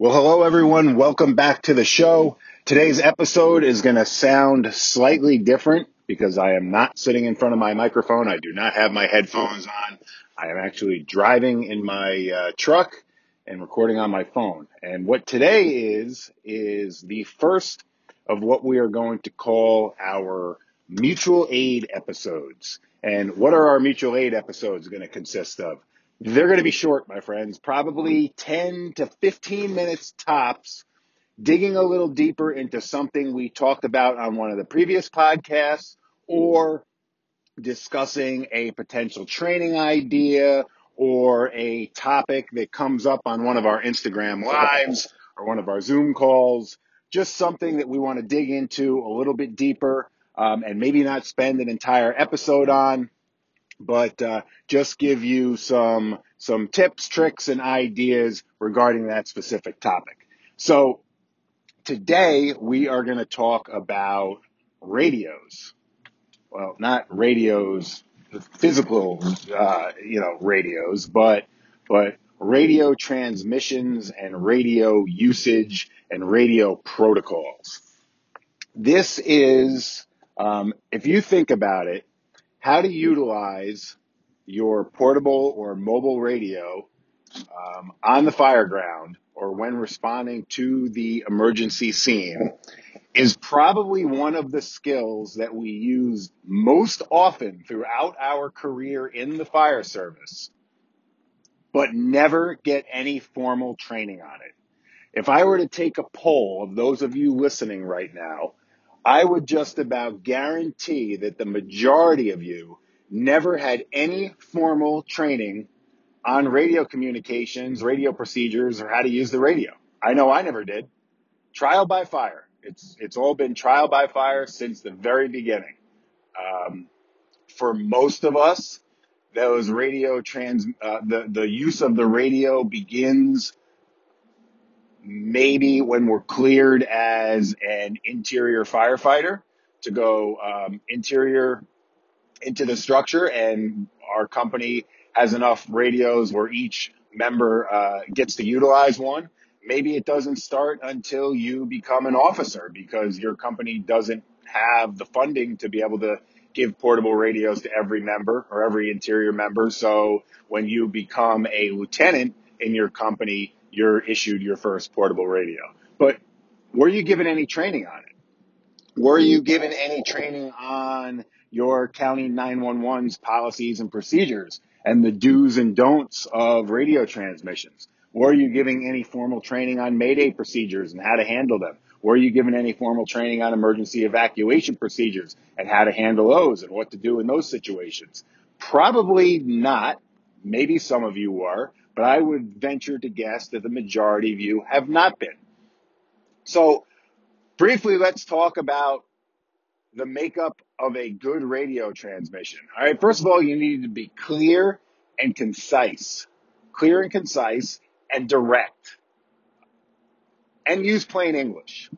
Well, hello everyone. Welcome back to the show. Today's episode is going to sound slightly different because I am not sitting in front of my microphone. I do not have my headphones on. I am actually driving in my uh, truck and recording on my phone. And what today is, is the first of what we are going to call our mutual aid episodes. And what are our mutual aid episodes going to consist of? They're going to be short, my friends, probably 10 to 15 minutes tops, digging a little deeper into something we talked about on one of the previous podcasts or discussing a potential training idea or a topic that comes up on one of our Instagram lives or one of our Zoom calls. Just something that we want to dig into a little bit deeper um, and maybe not spend an entire episode on but uh, just give you some some tips, tricks, and ideas regarding that specific topic. So today we are going to talk about radios. Well, not radios, physical, uh, you know, radios, but but radio transmissions and radio usage and radio protocols. This is, um, if you think about it, how to utilize your portable or mobile radio um, on the fire ground or when responding to the emergency scene is probably one of the skills that we use most often throughout our career in the fire service, but never get any formal training on it. If I were to take a poll of those of you listening right now, I would just about guarantee that the majority of you never had any formal training on radio communications, radio procedures, or how to use the radio. I know I never did. Trial by fire. It's it's all been trial by fire since the very beginning. Um, for most of us, those radio trans uh, the the use of the radio begins maybe when we're cleared as an interior firefighter to go um, interior into the structure and our company has enough radios where each member uh, gets to utilize one. Maybe it doesn't start until you become an officer because your company doesn't have the funding to be able to give portable radios to every member or every interior member. So when you become a lieutenant in your company, you're issued your first portable radio. But were you given any training on it? Were you given any training on your county 911's policies and procedures and the do's and don'ts of radio transmissions? Were you giving any formal training on Mayday procedures and how to handle them? Were you given any formal training on emergency evacuation procedures and how to handle those and what to do in those situations? Probably not. Maybe some of you were, but I would venture to guess that the majority of you have not been. So briefly, let's talk about the makeup of a good radio transmission. All right. First of all, you need to be clear and concise, clear and concise and direct and use plain English.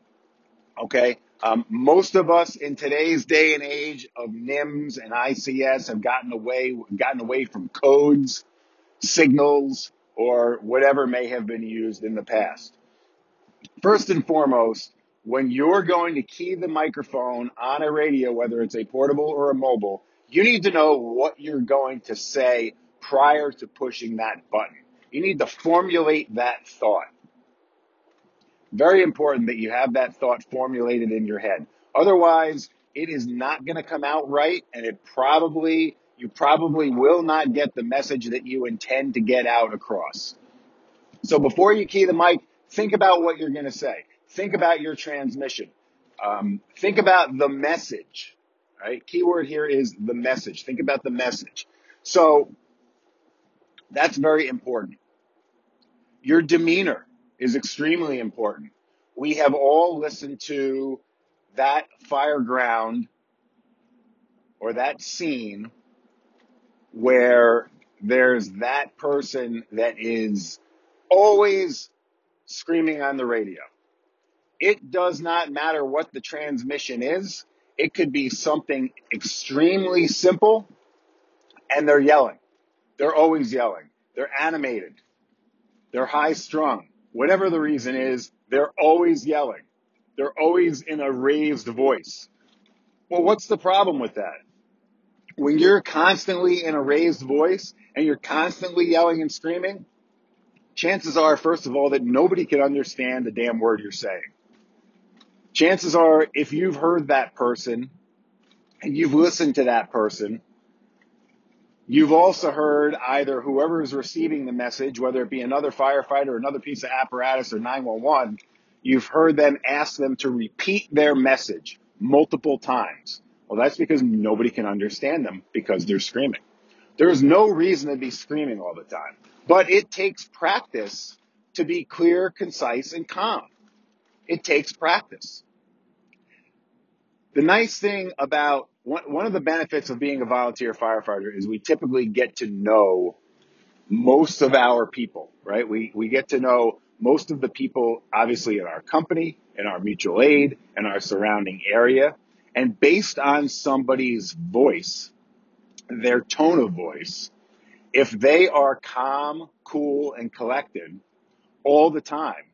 Okay. Um, most of us in today's day and age of NIMS and ICS have gotten away, gotten away from codes, signals, or whatever may have been used in the past. First and foremost, when you're going to key the microphone on a radio, whether it's a portable or a mobile, you need to know what you're going to say prior to pushing that button. You need to formulate that thought. Very important that you have that thought formulated in your head. Otherwise, it is not going to come out right and it probably, you probably will not get the message that you intend to get out across. So before you key the mic, think about what you're going to say. Think about your transmission. Um, think about the message. Right? Keyword here is the message. Think about the message. So that's very important. Your demeanor is extremely important. We have all listened to that fireground or that scene where there's that person that is always screaming on the radio. It does not matter what the transmission is. It could be something extremely simple and they're yelling. They're always yelling. They're animated. They're high strung. Whatever the reason is, they're always yelling. They're always in a raised voice. Well, what's the problem with that? When you're constantly in a raised voice and you're constantly yelling and screaming, chances are, first of all, that nobody can understand the damn word you're saying. Chances are, if you've heard that person and you've listened to that person, you've also heard either whoever is receiving the message, whether it be another firefighter, another piece of apparatus, or 911, you've heard them ask them to repeat their message multiple times. Well, that's because nobody can understand them because they're screaming. There is no reason to be screaming all the time, but it takes practice to be clear, concise, and calm. It takes practice. The nice thing about one, one of the benefits of being a volunteer firefighter is we typically get to know most of our people, right? We, we get to know most of the people, obviously, in our company, in our mutual aid, in our surrounding area. And based on somebody's voice, their tone of voice, if they are calm, cool, and collected all the time,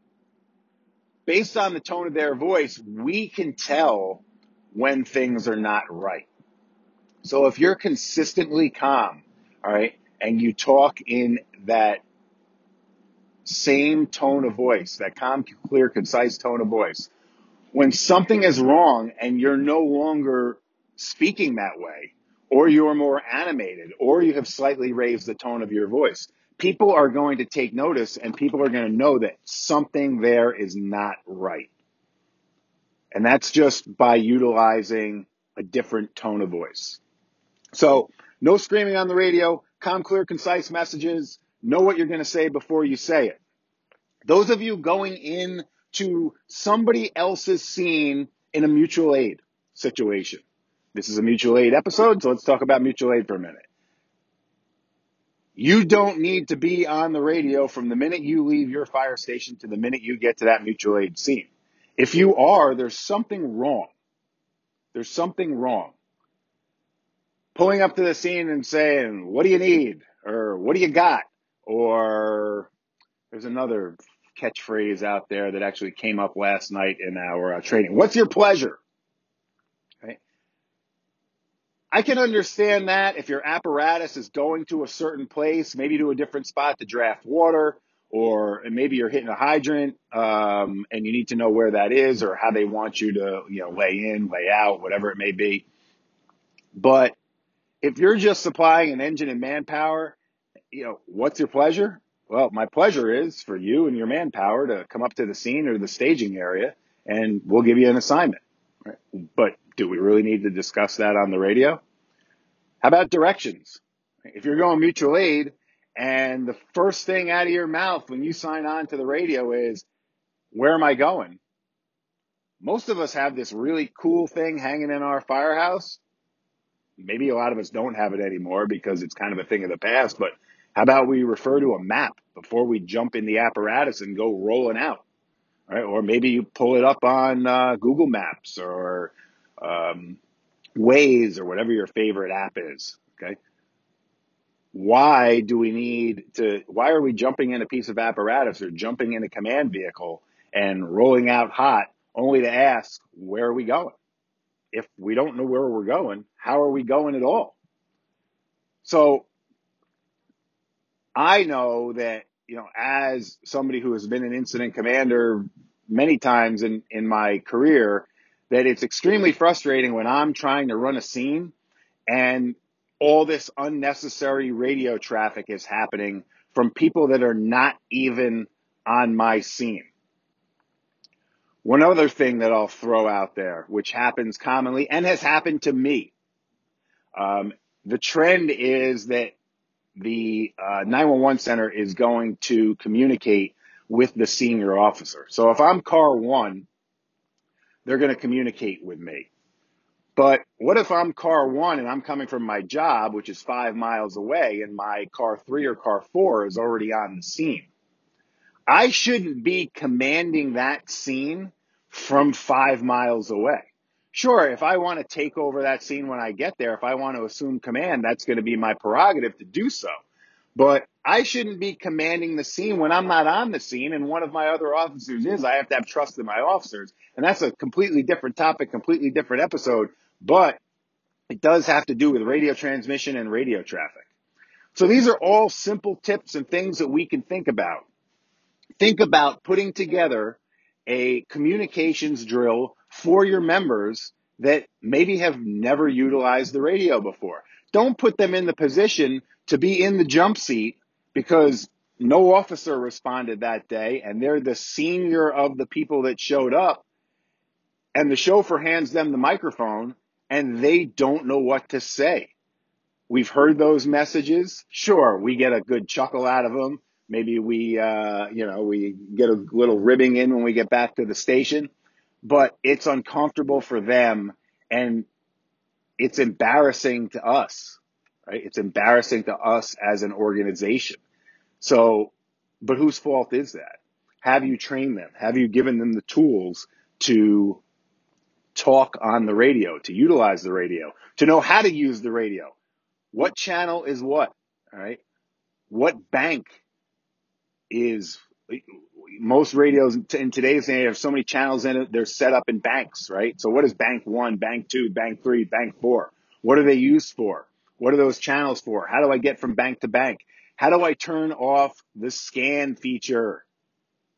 based on the tone of their voice, we can tell when things are not right. So if you're consistently calm, all right, and you talk in that same tone of voice, that calm, clear, concise tone of voice, when something is wrong and you're no longer speaking that way, or you're more animated, or you have slightly raised the tone of your voice, people are going to take notice and people are going to know that something there is not right. And that's just by utilizing a different tone of voice. So no screaming on the radio, calm, clear, concise messages. Know what you're going to say before you say it. Those of you going in to somebody else's scene in a mutual aid situation. This is a mutual aid episode, so let's talk about mutual aid for a minute. You don't need to be on the radio from the minute you leave your fire station to the minute you get to that mutual aid scene. If you are, there's something wrong. There's something wrong. Pulling up to the scene and saying, what do you need? Or what do you got? Or there's another catchphrase out there that actually came up last night in our uh, training. What's your pleasure? I can understand that if your apparatus is going to a certain place, maybe to a different spot to draft water, or maybe you're hitting a hydrant um, and you need to know where that is or how they want you to you know lay in lay out whatever it may be. But if you're just supplying an engine and manpower you know what's your pleasure? Well my pleasure is for you and your manpower to come up to the scene or the staging area and we'll give you an assignment right? but do we really need to discuss that on the radio? How about directions? If you're going mutual aid and the first thing out of your mouth when you sign on to the radio is, where am I going? Most of us have this really cool thing hanging in our firehouse. Maybe a lot of us don't have it anymore because it's kind of a thing of the past, but how about we refer to a map before we jump in the apparatus and go rolling out? Right? Or maybe you pull it up on uh, Google Maps or um, Waze or whatever your favorite app is. Okay why do we need to, why are we jumping in a piece of apparatus or jumping in a command vehicle and rolling out hot only to ask, where are we going? If we don't know where we're going, how are we going at all? So I know that, you know, as somebody who has been an incident commander many times in, in my career, that it's extremely frustrating when I'm trying to run a scene and all this unnecessary radio traffic is happening from people that are not even on my scene. One other thing that I'll throw out there, which happens commonly and has happened to me. Um, the trend is that the uh, 911 center is going to communicate with the senior officer. So if I'm car one, they're going to communicate with me. But what if I'm car one and I'm coming from my job, which is five miles away, and my car three or car four is already on the scene? I shouldn't be commanding that scene from five miles away. Sure, if I want to take over that scene when I get there, if I want to assume command, that's going to be my prerogative to do so. But I shouldn't be commanding the scene when I'm not on the scene and one of my other officers is. I have to have trust in my officers. And that's a completely different topic, completely different episode, but it does have to do with radio transmission and radio traffic. So these are all simple tips and things that we can think about. Think about putting together a communications drill for your members that maybe have never utilized the radio before. Don't put them in the position to be in the jump seat because no officer responded that day and they're the senior of the people that showed up and the chauffeur hands them the microphone and they don't know what to say. We've heard those messages. Sure, we get a good chuckle out of them. Maybe we, uh, you know, we get a little ribbing in when we get back to the station, but it's uncomfortable for them and it's embarrassing to us, right? It's embarrassing to us as an organization. So, but whose fault is that? Have you trained them? Have you given them the tools to talk on the radio, to utilize the radio, to know how to use the radio? What channel is what? All right. What bank is most radios in today's day have so many channels in it. They're set up in banks, right? So what is bank one, bank two, bank three, bank four? What are they used for? What are those channels for? How do I get from bank to bank? How do I turn off the scan feature?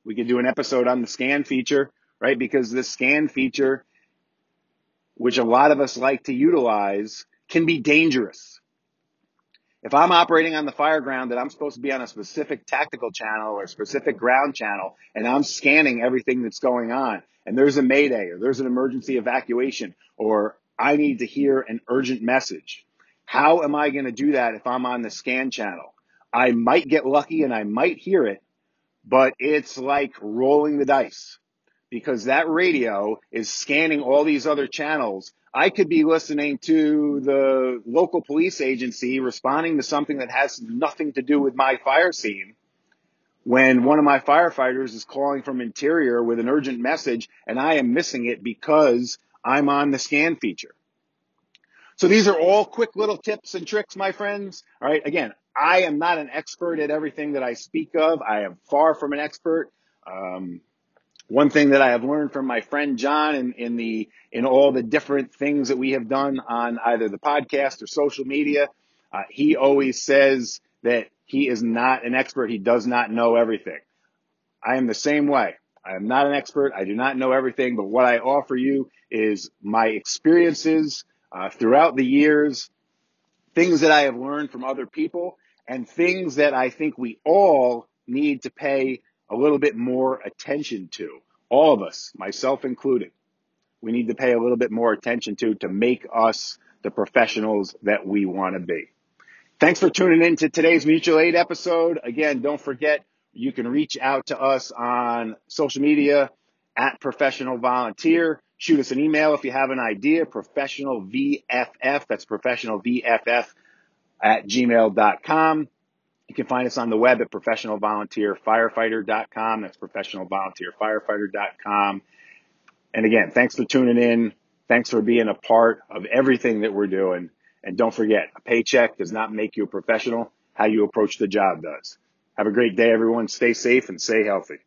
We could do an episode on the scan feature, right? Because the scan feature, which a lot of us like to utilize, can be dangerous. If I'm operating on the fire ground that I'm supposed to be on a specific tactical channel or specific ground channel and I'm scanning everything that's going on and there's a mayday or there's an emergency evacuation or I need to hear an urgent message. How am I going to do that if I'm on the scan channel? I might get lucky and I might hear it, but it's like rolling the dice because that radio is scanning all these other channels I could be listening to the local police agency responding to something that has nothing to do with my fire scene when one of my firefighters is calling from interior with an urgent message and I am missing it because I'm on the scan feature. So these are all quick little tips and tricks, my friends. All right. Again, I am not an expert at everything that I speak of. I am far from an expert. Um, one thing that I have learned from my friend John in, in the in all the different things that we have done on either the podcast or social media, uh, he always says that he is not an expert. He does not know everything. I am the same way. I am not an expert. I do not know everything, but what I offer you is my experiences uh, throughout the years, things that I have learned from other people, and things that I think we all need to pay a little bit more attention to. All of us, myself included, we need to pay a little bit more attention to to make us the professionals that we want to be. Thanks for tuning in to today's mutual aid episode. Again, don't forget you can reach out to us on social media at professional volunteer. Shoot us an email if you have an idea, professional VFF. That's professional VFF at gmail.com. You can find us on the web at professionalvolunteerfirefighter.com. That's professionalvolunteerfirefighter.com. And again, thanks for tuning in. Thanks for being a part of everything that we're doing. And don't forget, a paycheck does not make you a professional. How you approach the job does. Have a great day, everyone. Stay safe and stay healthy.